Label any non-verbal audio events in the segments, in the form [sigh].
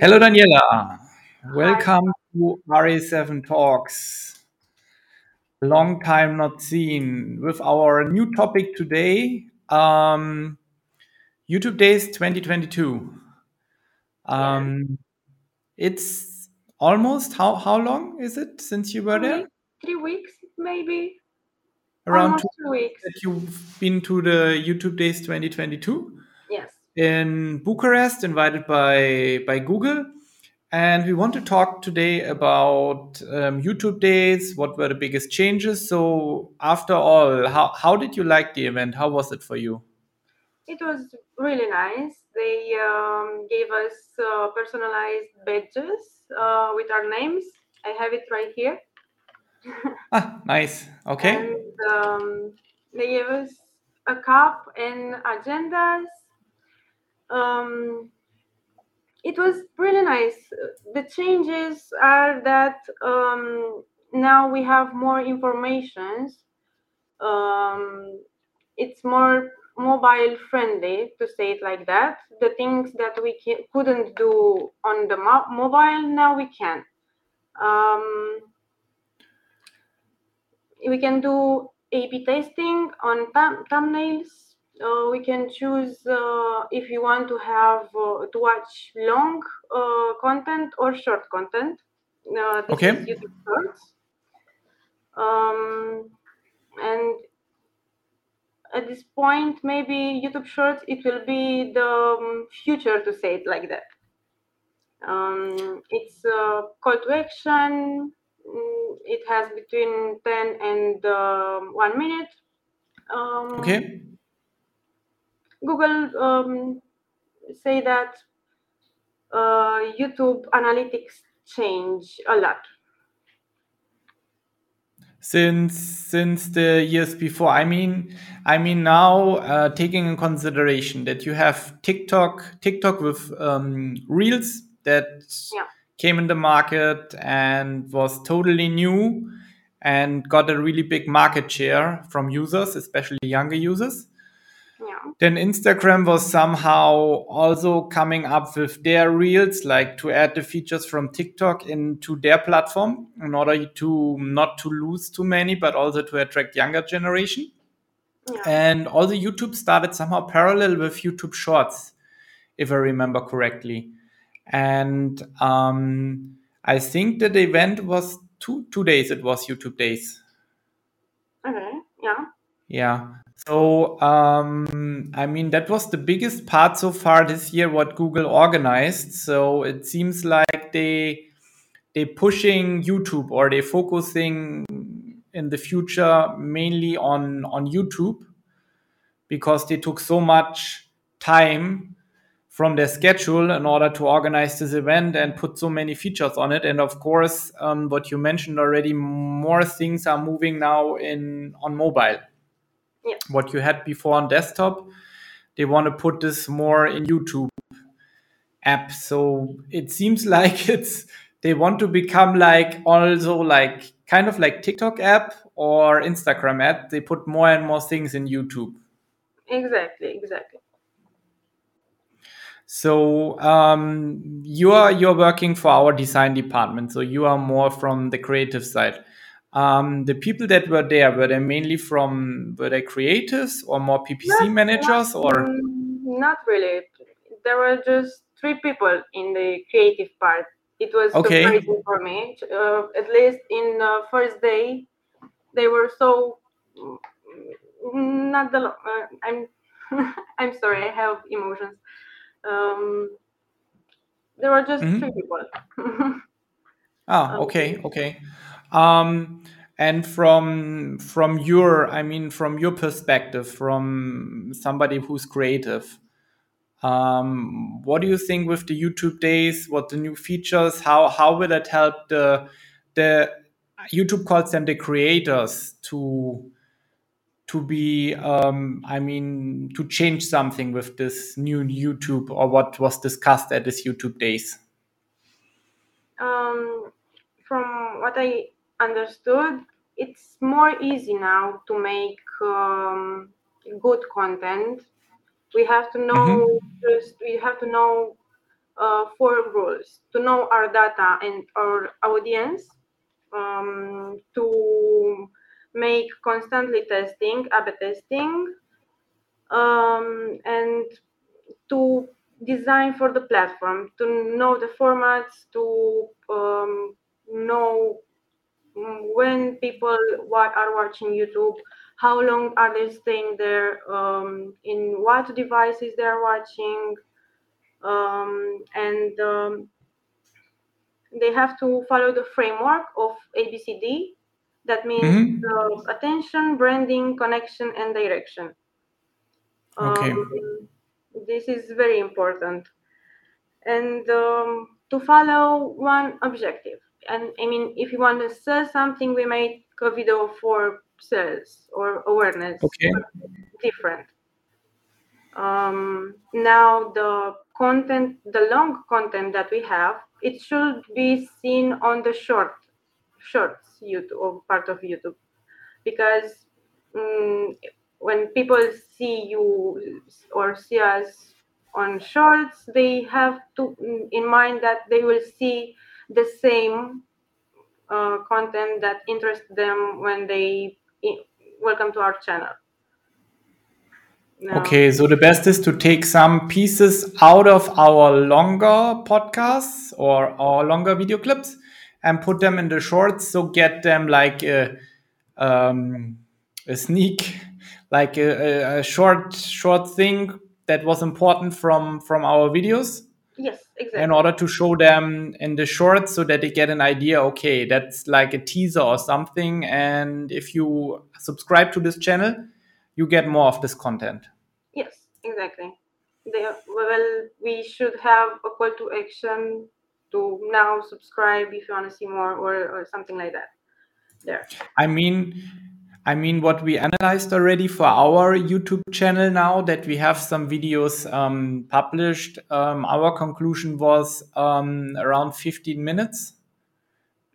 Hello, Daniela. Welcome to RE7 Talks. Long time not seen. With our new topic today, um, YouTube Days 2022. Um, it's almost how how long is it since you were Three, there? three weeks, maybe. Around Almost two weeks. that you've been to the YouTube Days 2022 Yes. In Bucharest, invited by by Google. And we want to talk today about um, YouTube Days. What were the biggest changes? So, after all, how how did you like the event? How was it for you? It was really nice. They um, gave us uh, personalized badges uh, with our names. I have it right here. [laughs] Ah, nice. Okay. And um, they gave us a cup and agendas. Um, it was really nice. The changes are that um, now we have more informations. Um, it's more mobile friendly to say it like that. The things that we ca- couldn't do on the mo- mobile now we can. Um, we can do A/B testing on thumb- thumbnails. Uh, we can choose uh, if you want to have uh, to watch long uh, content or short content. Uh, Okay. YouTube Shorts. Um, and at this point, maybe YouTube Shorts it will be the um, future to say it like that. Um, it's a call to action. Mm, It has between 10 and um, one minute. Um, Okay. Google um, say that uh, YouTube analytics change a lot. Since since the years before, I mean, I mean now uh, taking in consideration that you have TikTok, TikTok with um, Reels that Yeah. came in the market and was totally new and got a really big market share from users, especially younger users. Then Instagram was somehow also coming up with their reels, like to add the features from TikTok into their platform in order to not to lose too many, but also to attract younger generation. Yeah. And also YouTube started somehow parallel with YouTube Shorts, if I remember correctly. And um, I think that the event was two two days. It was YouTube Days. Okay. Yeah. Yeah. So, um, I mean, that was the biggest part so far this year what Google organized. So it seems like they they pushing YouTube or they focusing in the future mainly on on YouTube because they took so much time from their schedule in order to organize this event and put so many features on it. And of course, um, what you mentioned already, more things are moving now in on mobile Yeah. what you had before on desktop they want to put this more in youtube app so it seems [laughs] like it's they want to become like also like kind of like tiktok app or instagram app they put more and more things in youtube Exactly. Exactly. so um, you are you're working for our design department so you are more from the creative side um, the people that were there were they mainly from were they creatives or more ppc Not- managers or Mm, Not really. There were just three people in the creative part. It was Okay. surprising for me. Uh, at least in the first day, they were so mm, not the. Uh, I'm [laughs] I'm sorry. I have emotions. Um, there were just Mhm. three people. [laughs] Ah, Um, okay, okay. Um, and from from your, I mean, from your perspective, from somebody who's creative, um, what do you think with the YouTube days? What the new features? How how will it help the the YouTube calls them the creators to to be, um, I mean, to change something with this new YouTube or what was discussed at this YouTube days? um, from what I understood, it's more easy now to make um, good content. We have to know just we have to know uh, four rules to know our data and our audience, um, to make constantly testing, A/B testing, um, and to design for the platform, to know the formats, to um, know when people are watching YouTube, how long are they staying there, um, in what devices they are watching, um, and um, they have to follow the framework of ABCD. That means Mhm. uh, attention, branding, connection, and direction. Okay. Um, this is very important. And um, to follow one objective. And I mean, if you want to sell something, we make a video for sales or awareness. Okay. Different. Um, now the content, the long content that we have, it should be seen on the short, shorts YouTube or part of YouTube, because mm, when people see you or see us on shorts, they have to mm, in mind that they will see the same uh, content that interests them when they welcome to our channel. Now- Okay, so the best is to take some pieces out of our longer podcasts or our longer video clips and put them in the shorts. So get them like a, um, a sneak, like a- a short short thing that was important from from our videos Yes, exactly. in order to show them in the shorts so that they get an idea okay that's like a teaser or something and if you subscribe to this channel you get more of this content Yes, exactly. They, well, we should have a call to action to now subscribe if you want to see more or, or something like that. There. i mean i mean what we analyzed already for our youtube channel now that we have some videos um, published um, our conclusion was um, around 15 minutes.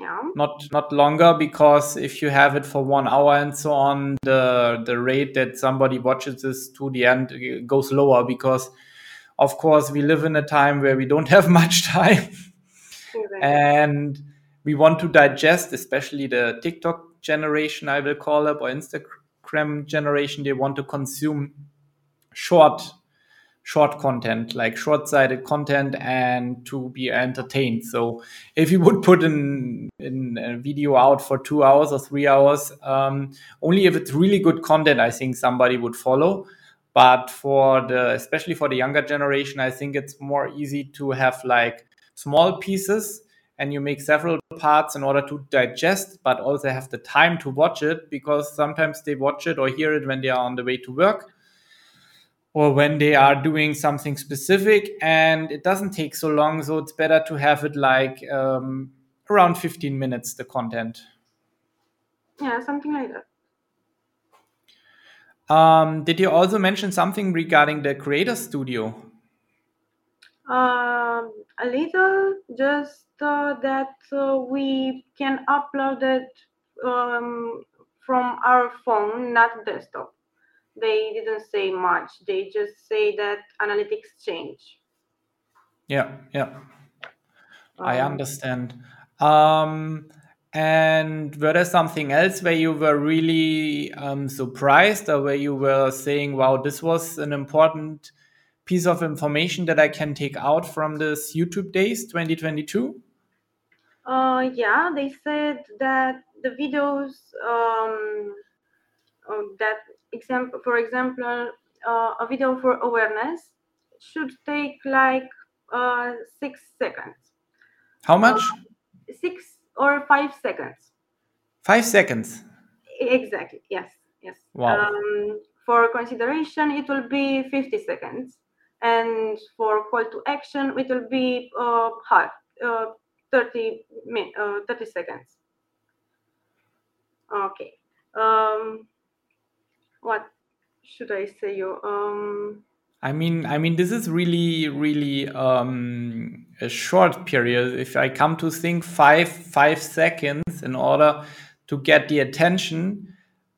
Yeah. not not longer because if you have it for one hour and so on the the rate that somebody watches this to the end uh, goes lower because of course we live in a time where we don't [laughs] have much time. And we want to digest especially the tiktok generation i will call it or instagram generation they want to consume short short content like short-sighted content and to be entertained. So if you would put in, in a video out for two hours or three hours um, only if it's really good content i think somebody would follow. But for the especially for the younger generation i think it's more easy to have like small pieces and you make several parts in order to digest but also have the time to watch it because sometimes they watch it or hear it when they are on the way to work or when they are doing something specific. And it doesn't take so long so it's better to have it like um, around 15 minutes the content. Yeah, something like that. um, did you also mention something regarding the creator studio? Um, a little, just that uh, we can upload it um, from our phone, not desktop. They didn't say much. They just say that analytics change. yeah yeah i Um, understand um, and were there something else where you were really um, surprised or where you were saying wow this was an important piece of information that i can take out from this youtube days 2022 Uh, yeah, they said that the videos um, uh, that example, for example, uh, a video for awareness should take like uh, six seconds, how much six or five seconds. five seconds Exactly. Yes. Yes. Wow. Um, for consideration, it will be 50 seconds, and for call to action, it will be uh, half, uh, 30 min- uh, 30 seconds. Okay. Um, what should I say? You um. I mean, I mean, this is really, really um, a short period. If I come to think five, five seconds in order to get the attention,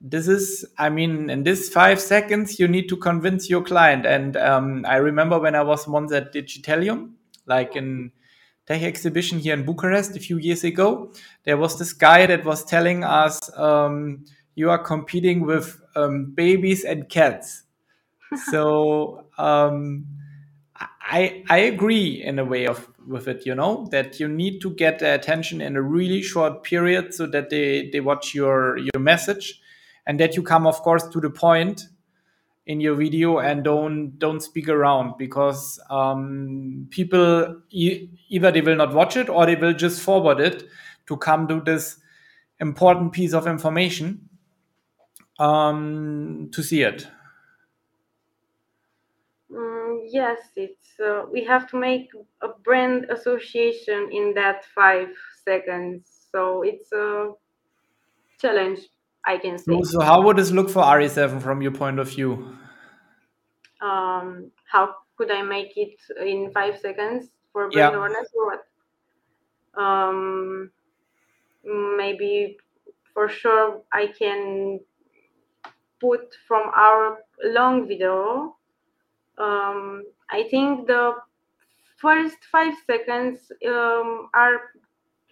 this is, I mean, in this five seconds, you need to convince your client. And um, I remember when I was once at Digitalium Like in tech exhibition here in Bucharest a few years ago, there was this guy that was telling us um, you are competing with um, babies and cats. [laughs] so um, I I agree in a way of with it, you know, that you need to get their attention in a really short period so that they, they watch your your message and that you come of course to the point in your video and don't don't speak around because um, people e- either they will not watch it or they will just forward it to come to this important piece of information um, to see it. Mm, yes, it's uh, we have to make a brand association in that five seconds. So it's a challenge, I can say. So, how would this look for RE7 from your point of view? Um, how could I make it in five seconds for brand Yeah. awareness or what? Um, maybe for sure I can put from our long video. Um, I think the first five seconds um, are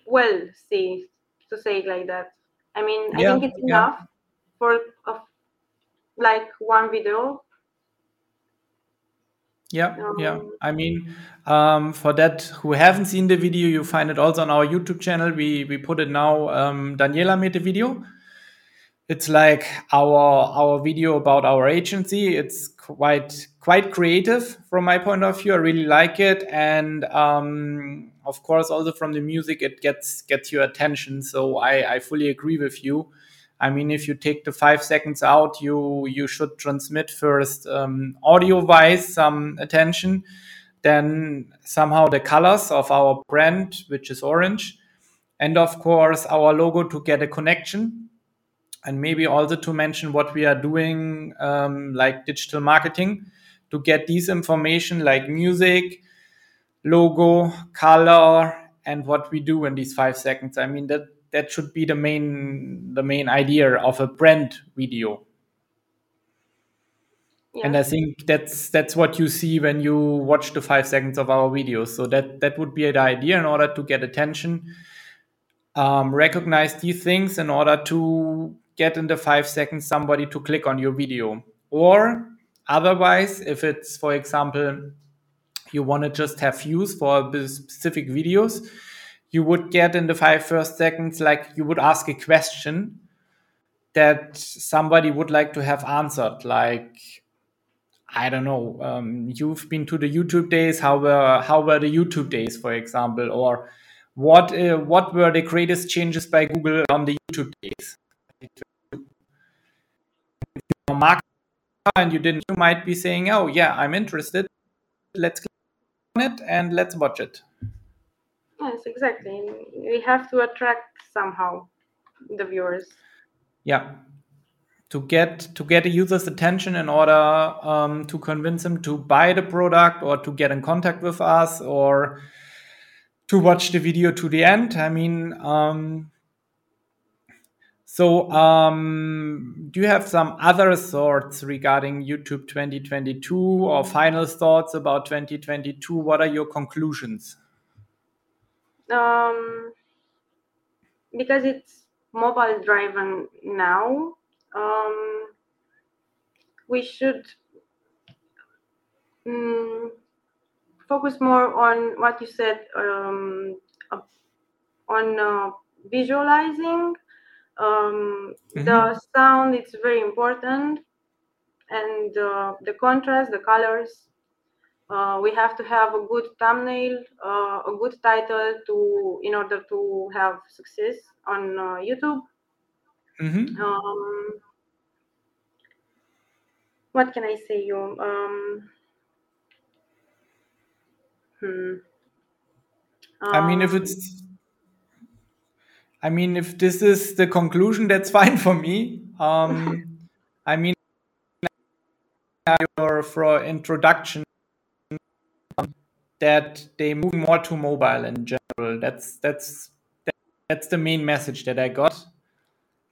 well safe to say it like that. I mean, I Yeah, think it's yeah. enough for a, like one video. Yeah, yeah. Um, I mean, um, for that who haven't seen the video, you find it also on our YouTube channel. We we put it now. Um, Daniela made the video. It's like our our video about our agency. It's quite quite creative from my point of view. I really like it, and um, of course, also from the music, it gets gets your attention. So I I fully agree with you. I mean, if you take the five seconds out, you you should transmit first um, audio wise some attention, then somehow the colors of our brand, which is orange, and of course our logo to get a connection, and maybe also to mention what we are doing, um, like digital marketing, to get these information like music, logo, color, and what we do in these five seconds. I mean that that should be the main the main idea of a brand video. And I think that's that's what you see when you watch the five seconds of our videos. So that that would be the idea in order to get attention, um, recognize these things in order to get in the five seconds somebody to click on your video. Or otherwise, if it's for example you want to just have views for specific videos, you would get in the five first seconds like you would ask a question that somebody would like to have answered, like I don't know. Um, you've been to the YouTube days. How were how were the YouTube days, for example, or what uh, what were the greatest changes by Google on the YouTube days? And you didn't. You might be saying, "Oh yeah, I'm interested. Let's click it and let's watch it." Yes, exactly. We have to attract somehow the viewers. Yeah, to get to get a user's attention in order um, to convince him to buy the product or to get in contact with us or to watch the video to the end. I mean, um, so um, do you have some other thoughts regarding YouTube 2022 or final thoughts about 2022? What are your conclusions? Um, because it's mobile driven now, um, we should mm, focus more on what you said um, uh, on uh, visualizing um, the sound it's very important and uh, the contrast the colors uh, we have to have a good thumbnail uh, a good title to in order to have success on uh, youtube Mhm. um, what can i say you um, hmm. I mean, if Um, it's, I mean, if this is the conclusion, that's fine for me. Um, I mean, your for introduction that they move more to mobile in general. That's that's that's the main message that I got.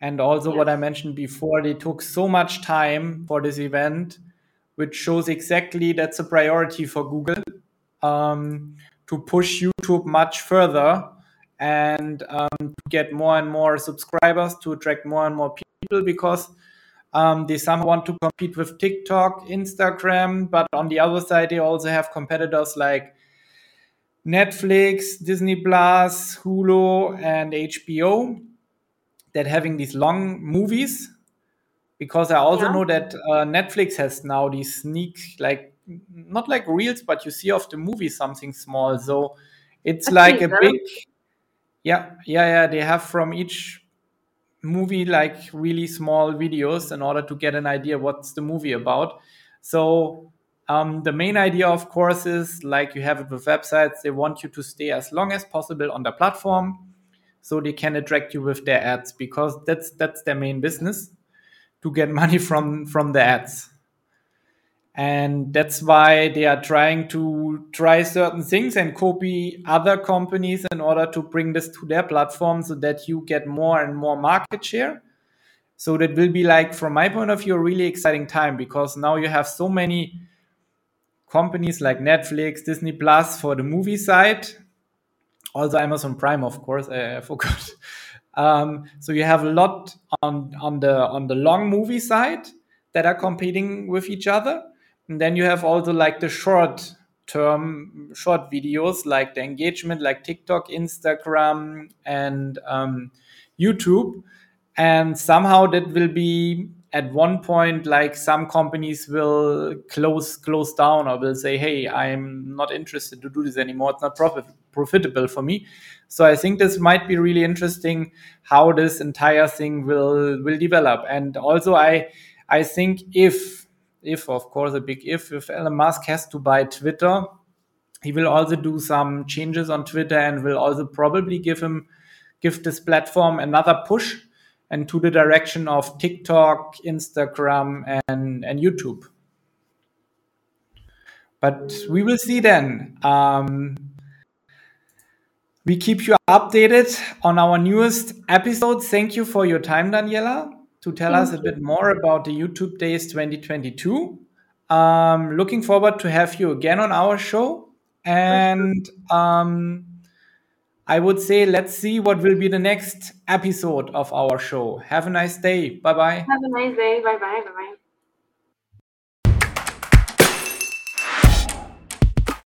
And also what I mentioned before, they took so much time for this event, which shows exactly that's a priority for Google um, to push YouTube much further and um, to get more and more subscribers to attract more and more people because um, they somehow want to compete with TikTok, Instagram, but on the other side, they also have competitors like Netflix, Disney Plus, Hulu, and HBO that having these long movies. Because I also Yeah. know that uh, Netflix has now these sneak, like not like reels, but you see of the movie something small. So it's like a big, yeah, yeah, yeah. They have from each movie like really small videos in order to get an idea what's the movie about. So um, the main idea, of course, is like you have it with websites. They want you to stay as long as possible on the platform, so they can attract you with their ads because that's that's their main business to get [laughs] money from from the ads and that's why they are trying to try certain things and copy other companies in order to bring this to their platform so that you get more and more market share. So that will be like from my point of view a really exciting time because now you have so many companies like netflix disney plus for the movie side. Also amazon prime of course. I, I [laughs] forgot. Um, so you have a lot on on the on the long movie side that are competing with each other and then you have also like the short term short videos like the engagement like tiktok instagram and um, youtube. And somehow that will be at one point like some companies will close close down or will say hey i'm not interested to do this anymore. It's not profit, profitable for me. So i think this might be really interesting how this entire thing will will develop. And also i i think if if of course a big if if elon musk has to buy twitter he will also do some changes on twitter and will also probably give him give this platform another push and to the direction of TikTok, Instagram, and, and YouTube. But we will see then. Um, we keep you updated on our newest episodes. Thank you for your time, Daniela, to tell Thank us a you. bit more about the YouTube Days 2022. Um, looking forward to have you again on our show. And um, I would say let's see what will be the next episode of our show. Have a nice day. Bye bye. Have a nice day. Bye bye. Bye bye.